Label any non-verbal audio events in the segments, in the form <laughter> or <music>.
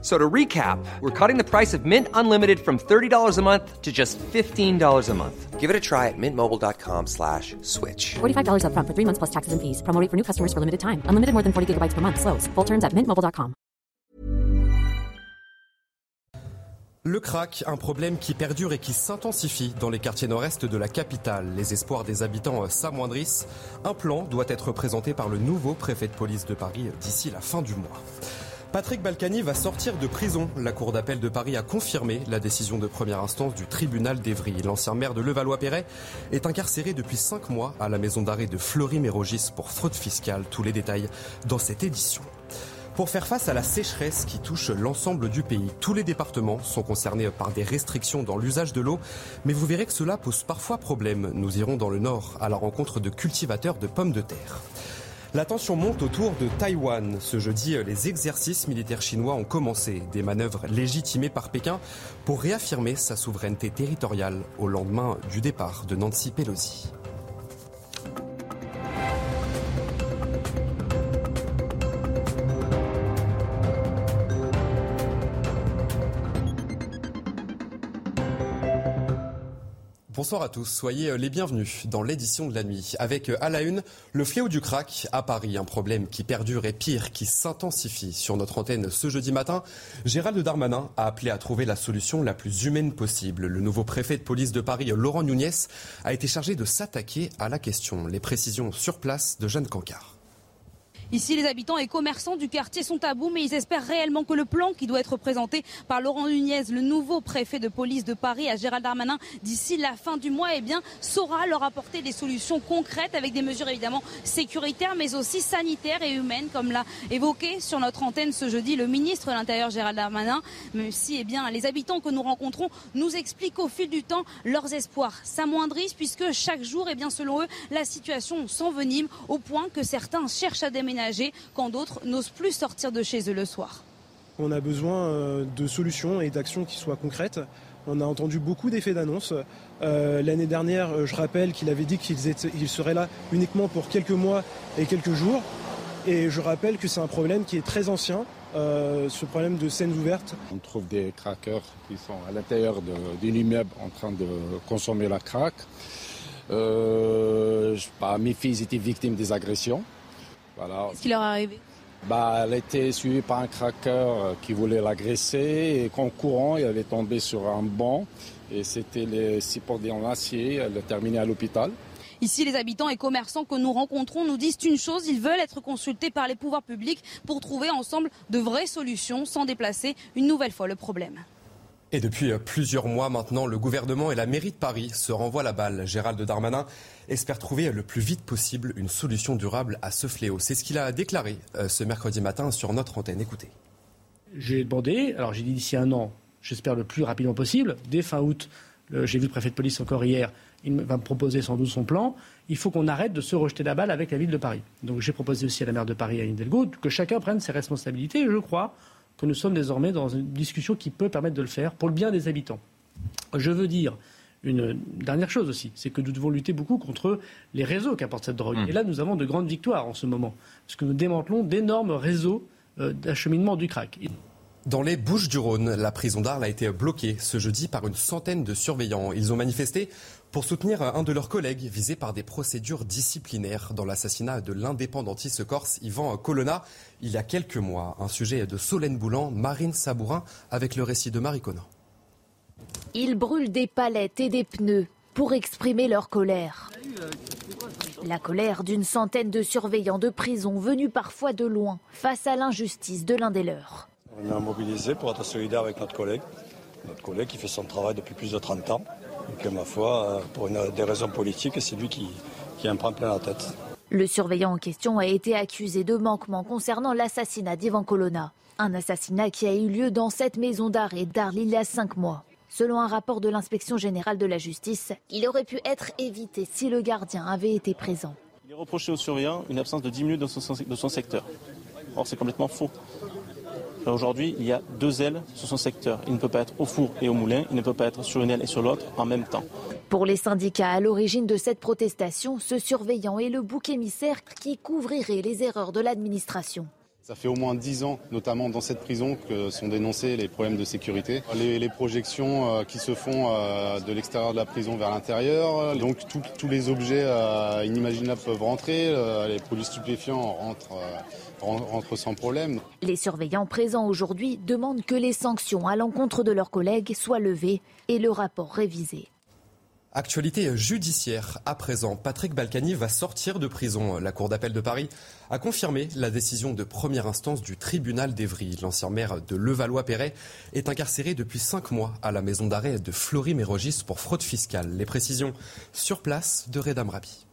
So to recap, we're cutting the price of Mint Unlimited from $30 a month to just $15 a month. Give it a try at mintmobile.com slash switch. $45 upfront for three months plus taxes and fees. Promo rate for new customers for limited time. Unlimited more than 40 gigabytes per month. Slows. Full terms at mintmobile.com. Le crack, un problème qui perdure et qui s'intensifie dans les quartiers nord-est de la capitale. Les espoirs des habitants s'amoindrissent. Un plan doit être présenté par le nouveau préfet de police de Paris d'ici la fin du mois. Patrick Balkany va sortir de prison. La Cour d'appel de Paris a confirmé la décision de première instance du tribunal d'Evry. L'ancien maire de Levallois-Perret est incarcéré depuis cinq mois à la maison d'arrêt de Fleury-Mérogis pour fraude fiscale. Tous les détails dans cette édition. Pour faire face à la sécheresse qui touche l'ensemble du pays, tous les départements sont concernés par des restrictions dans l'usage de l'eau, mais vous verrez que cela pose parfois problème. Nous irons dans le nord à la rencontre de cultivateurs de pommes de terre. La tension monte autour de Taïwan. Ce jeudi, les exercices militaires chinois ont commencé, des manœuvres légitimées par Pékin pour réaffirmer sa souveraineté territoriale au lendemain du départ de Nancy Pelosi. Bonsoir à tous, soyez les bienvenus dans l'édition de la nuit. Avec à la une, le fléau du crack à Paris, un problème qui perdure et pire, qui s'intensifie. Sur notre antenne ce jeudi matin, Gérald Darmanin a appelé à trouver la solution la plus humaine possible. Le nouveau préfet de police de Paris, Laurent Nunez, a été chargé de s'attaquer à la question. Les précisions sur place de Jeanne Cancard. Ici, les habitants et commerçants du quartier sont à bout, mais ils espèrent réellement que le plan qui doit être présenté par Laurent Nunez, le nouveau préfet de police de Paris, à Gérald Darmanin, d'ici la fin du mois, eh bien, saura leur apporter des solutions concrètes avec des mesures évidemment sécuritaires, mais aussi sanitaires et humaines, comme l'a évoqué sur notre antenne ce jeudi le ministre de l'Intérieur, Gérald Darmanin, même si eh bien, les habitants que nous rencontrons nous expliquent au fil du temps leurs espoirs s'amoindrissent, puisque chaque jour, eh bien, selon eux, la situation s'envenime au point que certains cherchent à déménager quand d'autres n'osent plus sortir de chez eux le soir. On a besoin de solutions et d'actions qui soient concrètes. On a entendu beaucoup d'effets d'annonce. Euh, L'année dernière, je rappelle qu'il avait dit qu'il serait là uniquement pour quelques mois et quelques jours. Et je rappelle que c'est un problème qui est très ancien, euh, ce problème de scènes ouvertes. On trouve des craqueurs qui sont à l'intérieur d'un immeuble en train de consommer la crack. Euh, mes filles étaient victimes des agressions. Qu'est-ce qui leur est arrivé? Bah, Elle été suivie par un craqueur qui voulait l'agresser et qu'en courant, elle est tombée sur un banc et c'était les six en acier. Elle a terminé à l'hôpital. Ici, les habitants et commerçants que nous rencontrons nous disent une chose, ils veulent être consultés par les pouvoirs publics pour trouver ensemble de vraies solutions sans déplacer une nouvelle fois le problème. Et depuis plusieurs mois maintenant, le gouvernement et la mairie de Paris se renvoient la balle. Gérald Darmanin espère trouver le plus vite possible une solution durable à ce fléau. C'est ce qu'il a déclaré ce mercredi matin sur notre antenne. Écoutez. J'ai demandé, alors j'ai dit d'ici un an, j'espère le plus rapidement possible, dès fin août, j'ai vu le préfet de police encore hier, il va me proposer sans doute son plan. Il faut qu'on arrête de se rejeter la balle avec la ville de Paris. Donc j'ai proposé aussi à la maire de Paris, à Hidalgo, que chacun prenne ses responsabilités. Je crois que nous sommes désormais dans une discussion qui peut permettre de le faire pour le bien des habitants. Je veux dire une dernière chose aussi, c'est que nous devons lutter beaucoup contre les réseaux qu'apporte cette drogue. Et là, nous avons de grandes victoires en ce moment, parce que nous démantelons d'énormes réseaux d'acheminement du crack. Dans les Bouches du Rhône, la prison d'Arles a été bloquée ce jeudi par une centaine de surveillants. Ils ont manifesté pour soutenir un de leurs collègues visé par des procédures disciplinaires dans l'assassinat de l'indépendantiste corse Yvan Colonna il y a quelques mois. Un sujet de Solène Boulan, Marine Sabourin avec le récit de Marie Conan. Ils brûlent des palettes et des pneus pour exprimer leur colère. La colère d'une centaine de surveillants de prison venus parfois de loin face à l'injustice de l'un des leurs. On est mobilisé pour être solidaire avec notre collègue, notre collègue qui fait son travail depuis plus de 30 ans, et que ma foi, pour une, des raisons politiques, c'est lui qui, qui en prend plein la tête. Le surveillant en question a été accusé de manquement concernant l'assassinat d'Ivan Colonna. Un assassinat qui a eu lieu dans cette maison d'arrêt d'Arles il y a cinq mois. Selon un rapport de l'inspection générale de la justice, il aurait pu être évité si le gardien avait été présent. Il est reproché au surveillant une absence de 10 minutes dans son, dans son secteur. Or, c'est complètement faux. Aujourd'hui, il y a deux ailes sur son secteur. Il ne peut pas être au four et au moulin, il ne peut pas être sur une aile et sur l'autre en même temps. Pour les syndicats à l'origine de cette protestation, ce surveillant est le bouc émissaire qui couvrirait les erreurs de l'administration. Ça fait au moins dix ans, notamment dans cette prison, que sont dénoncés les problèmes de sécurité. Les, projections euh, qui se font euh, de l'extérieur de la prison vers l'intérieur. Donc tous les objets euh, inimaginables peuvent rentrer. Les produits stupéfiants rentrent sans problème. Les surveillants présents aujourd'hui demandent que les sanctions à l'encontre de leurs collègues soient levées et le rapport révisé. Actualité judiciaire. À présent, Patrick Balkany va sortir de prison. La Cour d'appel de Paris a confirmé la décision de première instance du tribunal d'Evry. L'ancien maire de Levallois-Perret est incarcéré depuis cinq mois à la maison d'arrêt de Flory-Mérogis pour fraude fiscale. Les précisions sur place de Redam Rabi.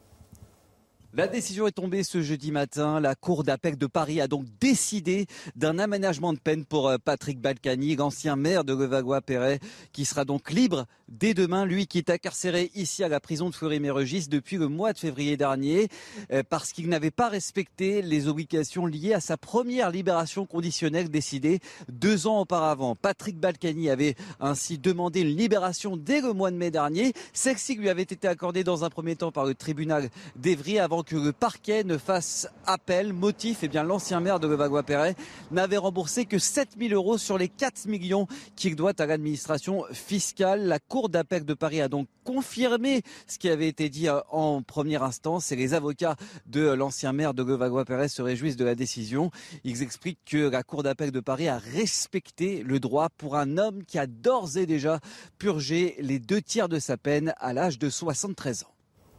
La décision est tombée ce jeudi matin. La Cour d'appel de Paris a donc décidé d'un aménagement de peine pour euh, Patrick Balkany, ancien maire de Levallois-Perret, qui sera donc libre dès demain, lui qui est incarcéré ici à la prison de Fleury-Mérogis depuis le mois de février dernier, euh, parce qu'il n'avait pas respecté les obligations liées à sa première libération conditionnelle décidée deux ans auparavant. Patrick Balkany avait ainsi demandé une libération dès le mois de mai dernier. Celle-ci lui avait été accordée dans un premier temps par le tribunal d'Evry avant que le parquet ne fasse appel. Motif, eh bien, l'ancien maire de Levallois-Perret n'avait remboursé que 7000 euros sur les 4 millions qu'il doit à l'administration fiscale. La Cour d'appel de Paris a donc confirmé ce qui avait été dit en première instance et les avocats de l'ancien maire de Levallois-Perret se réjouissent de la décision. Ils expliquent que la Cour d'appel de Paris a respecté le droit pour un homme qui a d'ores et déjà purgé les deux tiers de sa peine à l'âge de 73 ans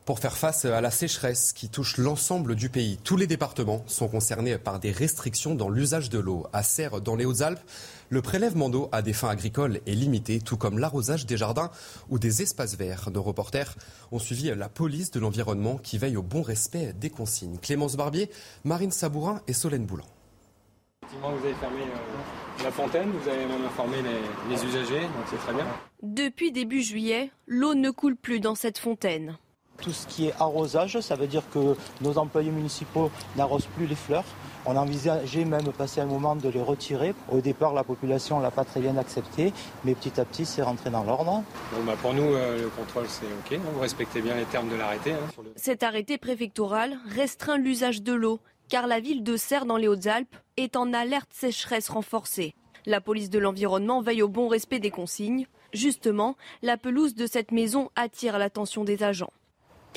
pour faire face à la sécheresse qui touche l'ensemble du pays. Tous les départements sont concernés par des restrictions dans l'usage de l'eau. À Serre, dans les Hautes-Alpes, le prélèvement d'eau à des fins agricoles est limité, tout comme l'arrosage des jardins ou des espaces verts. Nos reporters ont suivi la police de l'environnement qui veille au bon respect des consignes. Clémence Barbier, Marine Sabourin et Solène Boulan. Effectivement, vous avez fermé euh, la fontaine, vous avez même informé les, les usagers, donc c'est très bien. Depuis début juillet, l'eau ne coule plus dans cette fontaine. Tout ce qui est arrosage, ça veut dire que nos employés municipaux n'arrosent plus les fleurs. On envisageait même passer un moment de les retirer. Au départ, la population ne l'a pas très bien accepté, mais petit à petit, c'est rentré dans l'ordre. Bah, pour nous, euh, le contrôle, c'est OK. Vous respectez bien les termes de l'arrêté. Hein, Cet arrêté préfectoral restreint l'usage de l'eau, car la ville de Serres, dans les Hautes-Alpes, est en alerte sécheresse renforcée. La police de l'environnement veille au bon respect des consignes. Justement, la pelouse de cette maison attire l'attention des agents.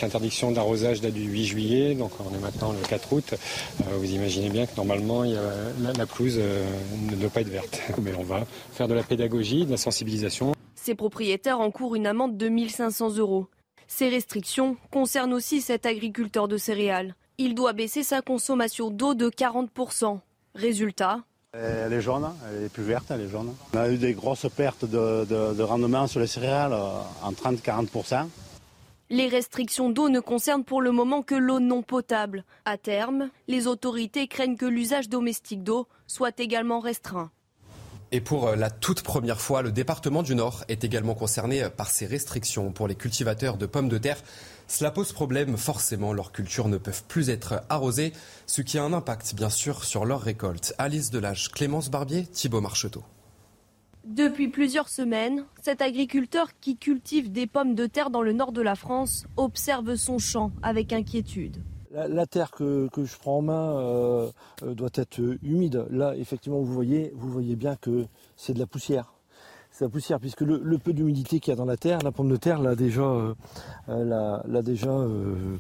L'interdiction d'arrosage date du 8 juillet, donc on est maintenant le 4 août. Euh, vous imaginez bien que normalement la, pelouse euh, ne doit pas être verte. <laughs> Mais on va faire de la pédagogie, de la sensibilisation. Ces propriétaires encourent une amende de 1500 euros. Ces restrictions concernent aussi cet agriculteur de céréales. Il doit baisser sa consommation d'eau de 40%. Résultat, elle est jaune, elle est plus verte, elle est jaune. On a eu des grosses pertes de, de rendement sur les céréales euh, en 30-40%. Les restrictions d'eau ne concernent pour le moment que l'eau non potable. À terme, les autorités craignent que l'usage domestique d'eau soit également restreint. Et pour la toute première fois, le département du Nord est également concerné par ces restrictions. Pour les cultivateurs de pommes de terre, cela pose problème. Forcément, leurs cultures ne peuvent plus être arrosées, ce qui a un impact bien sûr sur leur récolte. Alice Delage, Clémence Barbier, Thibault Marcheteau. Depuis plusieurs semaines, cet agriculteur qui cultive des pommes de terre dans le nord de la France observe son champ avec inquiétude. La, terre que, je prends en main euh, euh, doit être humide. Là, effectivement, vous voyez, vous voyez bien que c'est de la poussière. C'est la poussière, puisque le, peu d'humidité qu'il y a dans la terre, la pomme de terre l'a déjà, euh, l'a, déjà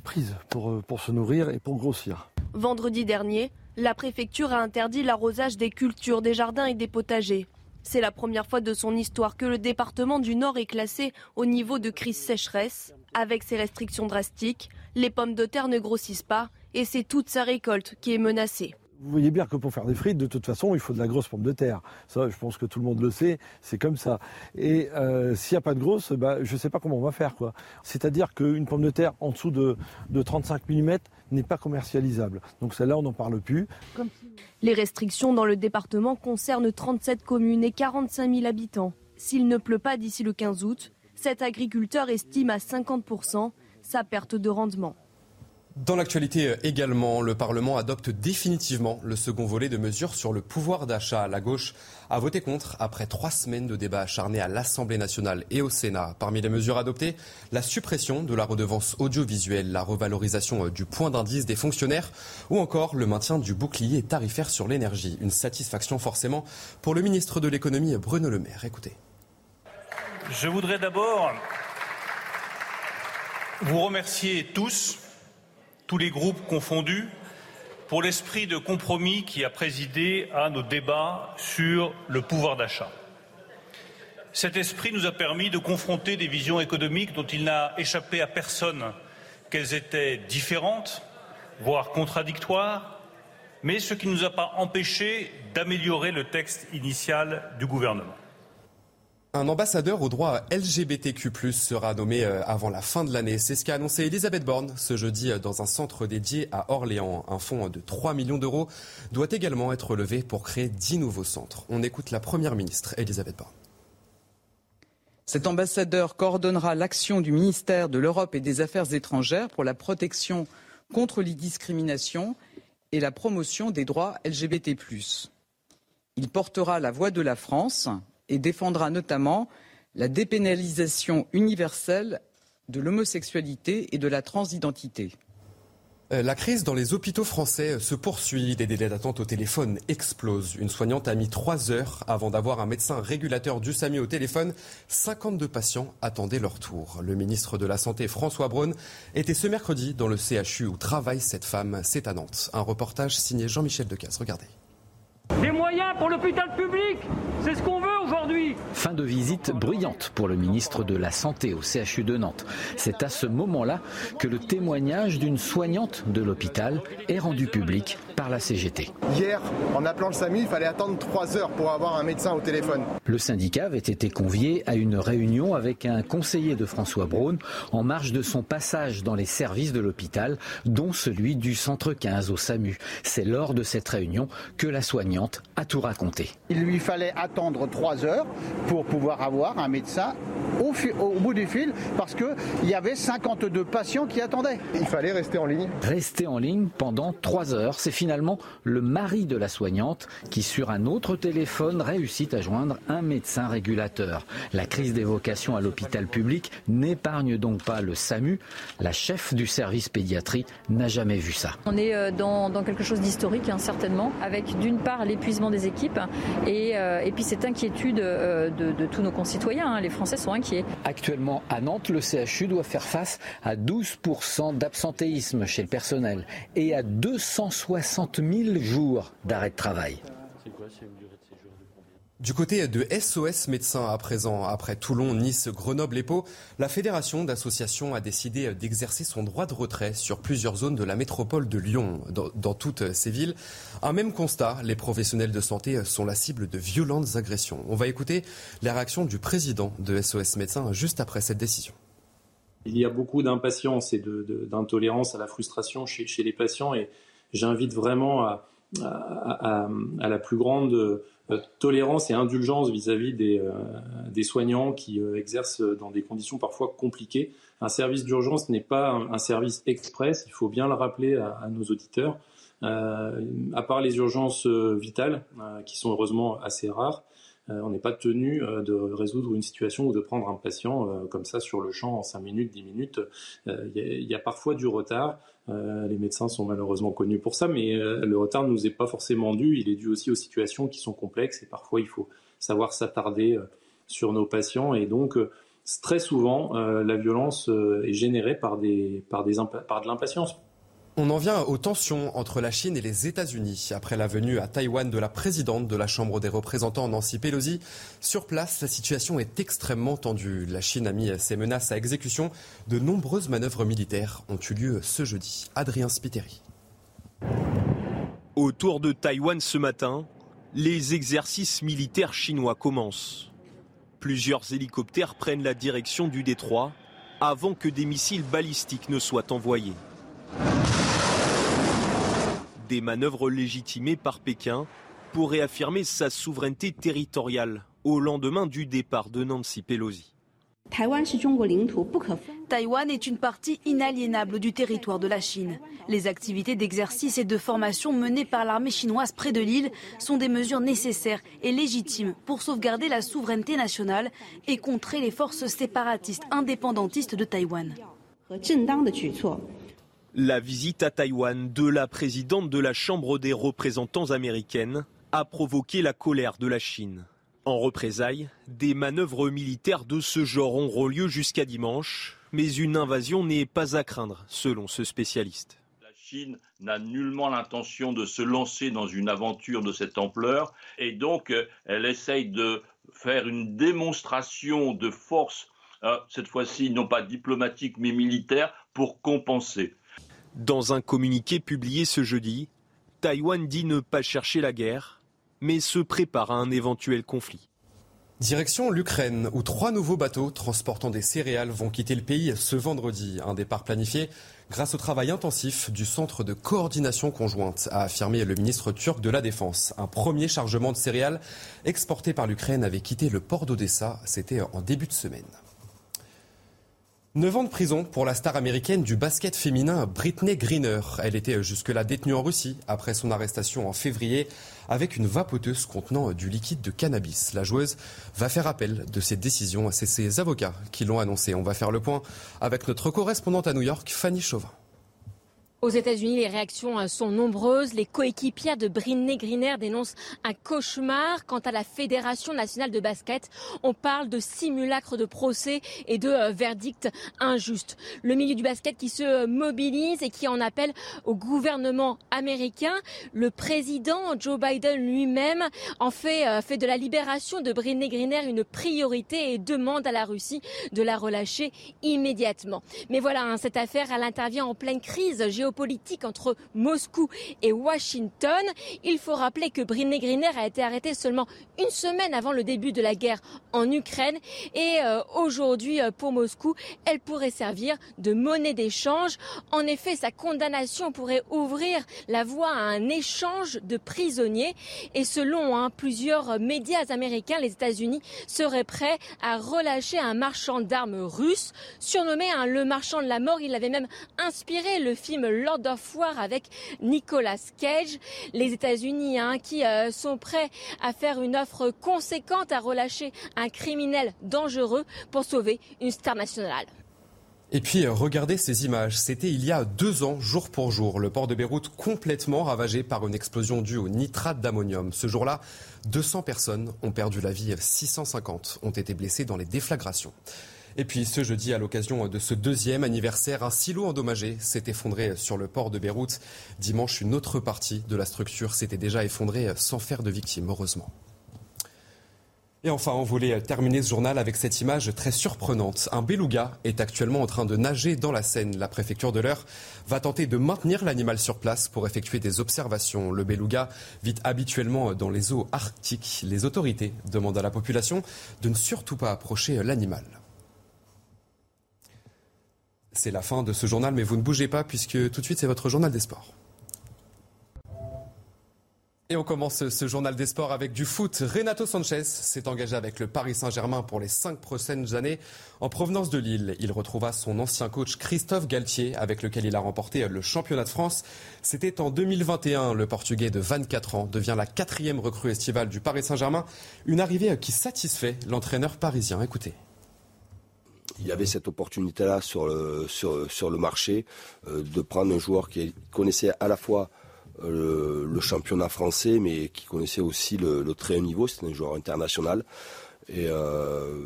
prise pour, pour se nourrir et pour grossir. Vendredi dernier, la préfecture a interdit l'arrosage des cultures, des jardins et des potagers. C'est la première fois de son histoire que le département du Nord est classé au niveau de crise sécheresse. Avec ces restrictions drastiques, les pommes de terre ne grossissent pas et c'est toute sa récolte qui est menacée. Vous voyez bien que pour faire des frites, de toute façon, il faut de la grosse pomme de terre. Ça, je pense que tout le monde le sait, c'est comme ça. Et euh, s'il n'y a pas de grosse, bah, je ne sais pas comment on va faire. C'est-à-dire qu'une pomme de terre en dessous de, 35 mm n'est pas commercialisable. Donc celle-là, on n'en parle plus. Les restrictions dans le département concernent 37 communes et 45 000 habitants. S'il ne pleut pas d'ici le 15 août, cet agriculteur estime à 50% sa perte de rendement. Dans l'actualité également, le Parlement adopte définitivement le second volet de mesures sur le pouvoir d'achat. La gauche a voté contre après trois semaines de débats acharnés à l'Assemblée nationale et au Sénat. Parmi les mesures adoptées, la suppression de la redevance audiovisuelle, la revalorisation du point d'indice des fonctionnaires ou encore le maintien du bouclier tarifaire sur l'énergie. Une satisfaction forcément pour le ministre de l'économie Bruno Le Maire. Écoutez. Je voudrais d'abord vous remercier tous tous les groupes confondus, pour l'esprit de compromis qui a présidé à nos débats sur le pouvoir d'achat. Cet esprit nous a permis de confronter des visions économiques dont il n'a échappé à personne qu'elles étaient différentes, voire contradictoires, mais ce qui ne nous a pas empêché d'améliorer le texte initial du gouvernement. Un ambassadeur au droit LGBTQ+, sera nommé euh, avant la fin de l'année. C'est ce qu'a annoncé Elisabeth Borne ce jeudi euh, dans un centre dédié à Orléans. Un fonds de 3 millions d'euros doit également être levé pour créer 10 nouveaux centres. On écoute la première ministre, Elisabeth Borne. Cet ambassadeur coordonnera l'action du ministère de l'Europe et des Affaires étrangères pour la protection contre les discriminations et la promotion des droits LGBT+. Il portera la voix de la France et défendra notamment la dépénalisation universelle de l'homosexualité et de la transidentité. Euh, la crise dans les hôpitaux français se poursuit. Les délais d'attente au téléphone explosent. Une soignante a mis trois heures avant d'avoir un médecin régulateur du SAMI au téléphone. 52 patients attendaient leur tour. Le ministre de la Santé, François Braun, était ce mercredi dans le CHU où travaille cette femme. C'est. Un reportage signé Jean-Michel Decaze. Regardez. Des moyens pour l'hôpital public, c'est ce qu'on veut aujourd'hui. Fin de visite bruyante pour le ministre de la Santé au CHU de Nantes. C'est à ce moment-là que le témoignage d'une soignante de l'hôpital est rendu public par la CGT. Hier, en appelant le SAMU, il fallait attendre trois heures pour avoir un médecin au téléphone. Le syndicat avait été convié à une réunion avec un conseiller de François Braun en marge de son passage dans les services de l'hôpital, dont celui du centre 15 au SAMU. C'est lors de cette réunion que la soignante à tout raconter. Il lui fallait attendre trois heures pour pouvoir avoir un médecin au, au bout du fil parce qu'il y avait 52 patients qui attendaient. Il fallait rester en ligne. Rester en ligne pendant trois heures. C'est finalement le mari de la soignante qui, sur un autre téléphone, réussit à joindre un médecin régulateur. La crise des vocations à l'hôpital public n'épargne donc pas le SAMU. La chef du service pédiatrie n'a jamais vu ça. On est euh, dans, quelque chose d'historique, hein, certainement, avec d'une part l'épuisement des équipes et, euh, et puis cette inquiétude euh, de, tous nos concitoyens. Hein. Les Français sont inquiets. Actuellement, à Nantes, le CHU doit faire face à 12% d'absentéisme chez le personnel et à 260 000 jours d'arrêt de travail. Du côté de SOS Médecins à présent, après Toulon, Nice, Grenoble et Pau, la Fédération d'associations a décidé d'exercer son droit de retrait sur plusieurs zones de la métropole de Lyon, dans, toutes ces villes. Un même constat, les professionnels de santé sont la cible de violentes agressions. On va écouter les réactions du président de SOS Médecins juste après cette décision. Il y a beaucoup d'impatience et d'intolérance à la frustration chez, les patients et j'invite vraiment à, à la plus grande euh, tolérance et indulgence vis-à-vis des, euh, des, soignants qui euh, exercent dans des conditions parfois compliquées. Un service d'urgence n'est pas un, service express, il faut bien le rappeler à, nos auditeurs. à part les urgences vitales, qui sont heureusement assez rares, on n'est pas tenu de résoudre une situation ou de prendre un patient comme ça sur le champ en 5 minutes, 10 minutes. Il y, a parfois du retard. Euh, les médecins sont malheureusement connus pour ça, mais euh, le retard ne nous est pas forcément dû. Il est dû aussi aux situations qui sont complexes et parfois il faut savoir s'attarder euh, sur nos patients. Et donc, très souvent, la violence est générée par, par, des, par de l'impatience. On en vient aux tensions entre la Chine et les États-Unis. Après la venue à Taïwan de la présidente de la Chambre des représentants, Nancy Pelosi, sur place, la situation est extrêmement tendue. La Chine a mis ses menaces à exécution. De nombreuses manœuvres militaires ont eu lieu ce jeudi. Adrien Spiteri. Autour de Taïwan ce matin, les exercices militaires chinois commencent. Plusieurs hélicoptères prennent la direction du détroit avant que des missiles balistiques ne soient envoyés. Des manœuvres légitimées par Pékin pour réaffirmer sa souveraineté territoriale au lendemain du départ de Nancy Pelosi. Taïwan est une partie inaliénable du territoire de la Chine. Les activités d'exercice et de formation menées par l'armée chinoise près de l'île sont des mesures nécessaires et légitimes pour sauvegarder la souveraineté nationale et contrer les forces séparatistes indépendantistes de Taïwan. La visite à Taïwan de la présidente de la Chambre des représentants américaine a provoqué la colère de la Chine. En représailles, des manœuvres militaires de ce genre auront lieu jusqu'à dimanche, mais une invasion n'est pas à craindre, selon ce spécialiste. La Chine n'a nullement l'intention de se lancer dans une aventure de cette ampleur, et donc euh, elle essaye de faire une démonstration de force, euh, cette fois-ci non pas diplomatique mais militaire, pour compenser. Dans un communiqué publié ce jeudi, Taïwan dit ne pas chercher la guerre, mais se prépare à un éventuel conflit. Direction l'Ukraine, où trois nouveaux bateaux transportant des céréales vont quitter le pays ce vendredi. Un départ planifié grâce au travail intensif du Centre de coordination conjointe, a affirmé le ministre turc de la Défense. Un premier chargement de céréales exporté par l'Ukraine avait quitté le port d'Odessa. C'était en début de semaine. Neuf ans de prison pour la star américaine du basket féminin Britney Greener. Elle était jusque-là détenue en Russie après son arrestation en février avec une vapoteuse contenant du liquide de cannabis. La joueuse va faire appel de cette décision. C'est ses avocats qui l'ont annoncé. On va faire le point avec notre correspondante à New York, Fanny Chauvin. Aux États-Unis, les réactions euh, sont nombreuses. Les coéquipières de Britney Griner dénoncent un cauchemar. Quant à la Fédération nationale de basket, on parle de simulacre de procès et de euh, verdict injuste. Le milieu du basket qui se euh, mobilise et qui en appelle au gouvernement américain. Le président Joe Biden lui-même en fait, fait de la libération de Britney Griner une priorité et demande à la Russie de la relâcher immédiatement. Mais voilà, hein, cette affaire, elle intervient en pleine crise politique entre Moscou et Washington. Il faut rappeler que Britney Griner a été arrêtée seulement une semaine avant le début de la guerre en Ukraine et euh, aujourd'hui euh, pour Moscou, elle pourrait servir de monnaie d'échange. En effet, sa condamnation pourrait ouvrir la voie à un échange de prisonniers et selon hein, plusieurs médias américains, les États-Unis seraient prêts à relâcher un marchand d'armes russe surnommé hein, le marchand de la mort. Il avait même inspiré le film Lord of War avec Nicolas Cage. Les États-Unis hein, qui euh, sont prêts à faire une offre conséquente à relâcher un criminel dangereux pour sauver une star nationale. Et puis, euh, regardez ces images. C'était il y a deux ans, jour pour jour, le port de Beyrouth complètement ravagé par une explosion due au nitrate d'ammonium. Ce jour-là, 200 personnes ont perdu la vie, 650 ont été blessées dans les déflagrations. Et puis ce jeudi, à l'occasion de ce deuxième anniversaire, un silo endommagé s'est effondré sur le port de Beyrouth. Dimanche, une autre partie de la structure s'était déjà effondrée sans faire de victimes, heureusement. Et enfin, on voulait terminer ce journal avec cette image très surprenante. Un beluga est actuellement en train de nager dans la Seine. La préfecture de l'Eure va tenter de maintenir l'animal sur place pour effectuer des observations. Le beluga vit habituellement dans les eaux arctiques. Les autorités demandent à la population de ne surtout pas approcher l'animal. C'est la fin de ce journal, mais vous ne bougez pas puisque tout de suite c'est votre journal des sports. Et on commence ce journal des sports avec du foot. Renato Sanchez s'est engagé avec le Paris Saint-Germain pour les cinq prochaines années en provenance de Lille. Il retrouva son ancien coach Christophe Galtier avec lequel il a remporté le championnat de France. C'était en 2021. Le Portugais de 24 ans devient la quatrième recrue estivale du Paris Saint-Germain. Une arrivée qui satisfait l'entraîneur parisien. Écoutez il y avait cette opportunité-là sur le, marché euh, de prendre un joueur qui connaissait à la fois euh, le, championnat français, mais qui connaissait aussi le, très haut niveau. C'était un joueur international. Et euh,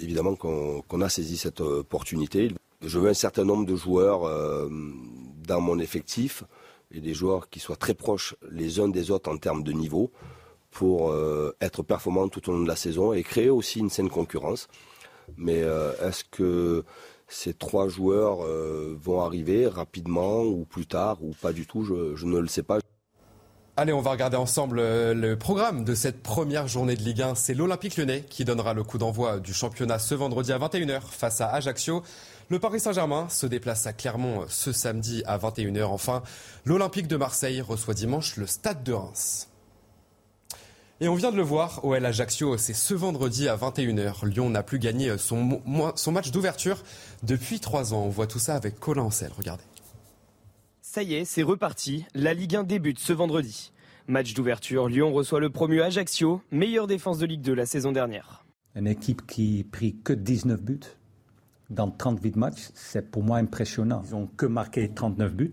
évidemment qu'on a saisi cette opportunité. Je veux un certain nombre de joueurs dans mon effectif et des joueurs qui soient très proches les uns des autres en termes de niveau pour être performants tout au long de la saison et créer aussi une saine concurrence. Mais euh, est-ce que ces trois joueurs euh, vont arriver rapidement ou plus tard ou pas du tout? Je, ne le sais pas. Allez, on va regarder ensemble euh, le programme de cette première journée de Ligue 1. C'est l'Olympique lyonnais qui donnera le coup d'envoi du championnat ce vendredi à 21h face à Ajaccio. Le Paris Saint-Germain se déplace à Clermont ce samedi à 21h. Enfin, l'Olympique de Marseille reçoit dimanche le Stade de Reims. Et on vient de le voir, OL Ajaccio, c'est ce vendredi à 21h. Lyon n'a plus gagné son, son match d'ouverture depuis trois ans. On voit tout ça avec Colin Ancel, regardez. Ça y est, c'est reparti. La Ligue 1 débute ce vendredi. Match d'ouverture, Lyon reçoit le promu Ajaccio, meilleure défense de Ligue 2 la saison dernière. Une équipe qui pris que 19 buts dans 38 matchs, c'est pour moi impressionnant. Ils ont que marqué 39 buts.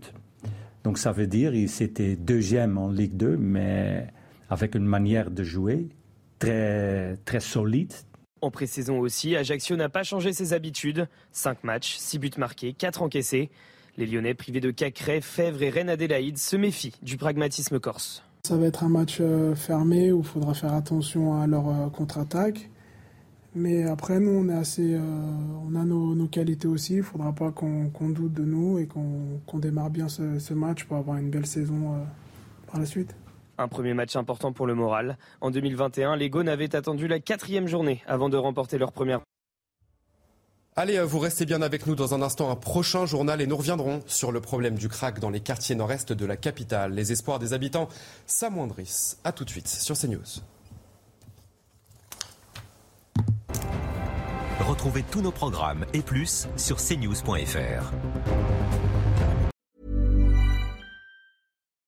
Donc ça veut dire qu'ils étaient deuxième en Ligue 2, mais avec une manière de jouer très, très solide. En pré-saison aussi, Ajaccio n'a pas changé ses habitudes. 5 matchs, 6 buts marqués, 4 encaissés. Les Lyonnais, privés de Cacré, Fèvre et Reine Adélaïde, se méfient du pragmatisme corse. Ça va être un match euh, fermé où il faudra faire attention à leur euh, contre-attaque. Mais après, nous, on, est assez, euh, on a nos, qualités aussi. Il ne faudra pas qu'on doute de nous et qu'on démarre bien ce, ce, match pour avoir une belle saison par la suite. Un premier match important pour le moral. En 2021, les Gaunes avaient attendu la quatrième journée avant de remporter leur première. Allez, vous restez bien avec nous dans un instant, un prochain journal et nous reviendrons sur le problème du crack dans les quartiers nord-est de la capitale. Les espoirs des habitants s'amoindrissent. A tout de suite sur CNews. Retrouvez tous nos programmes et plus sur cnews.fr.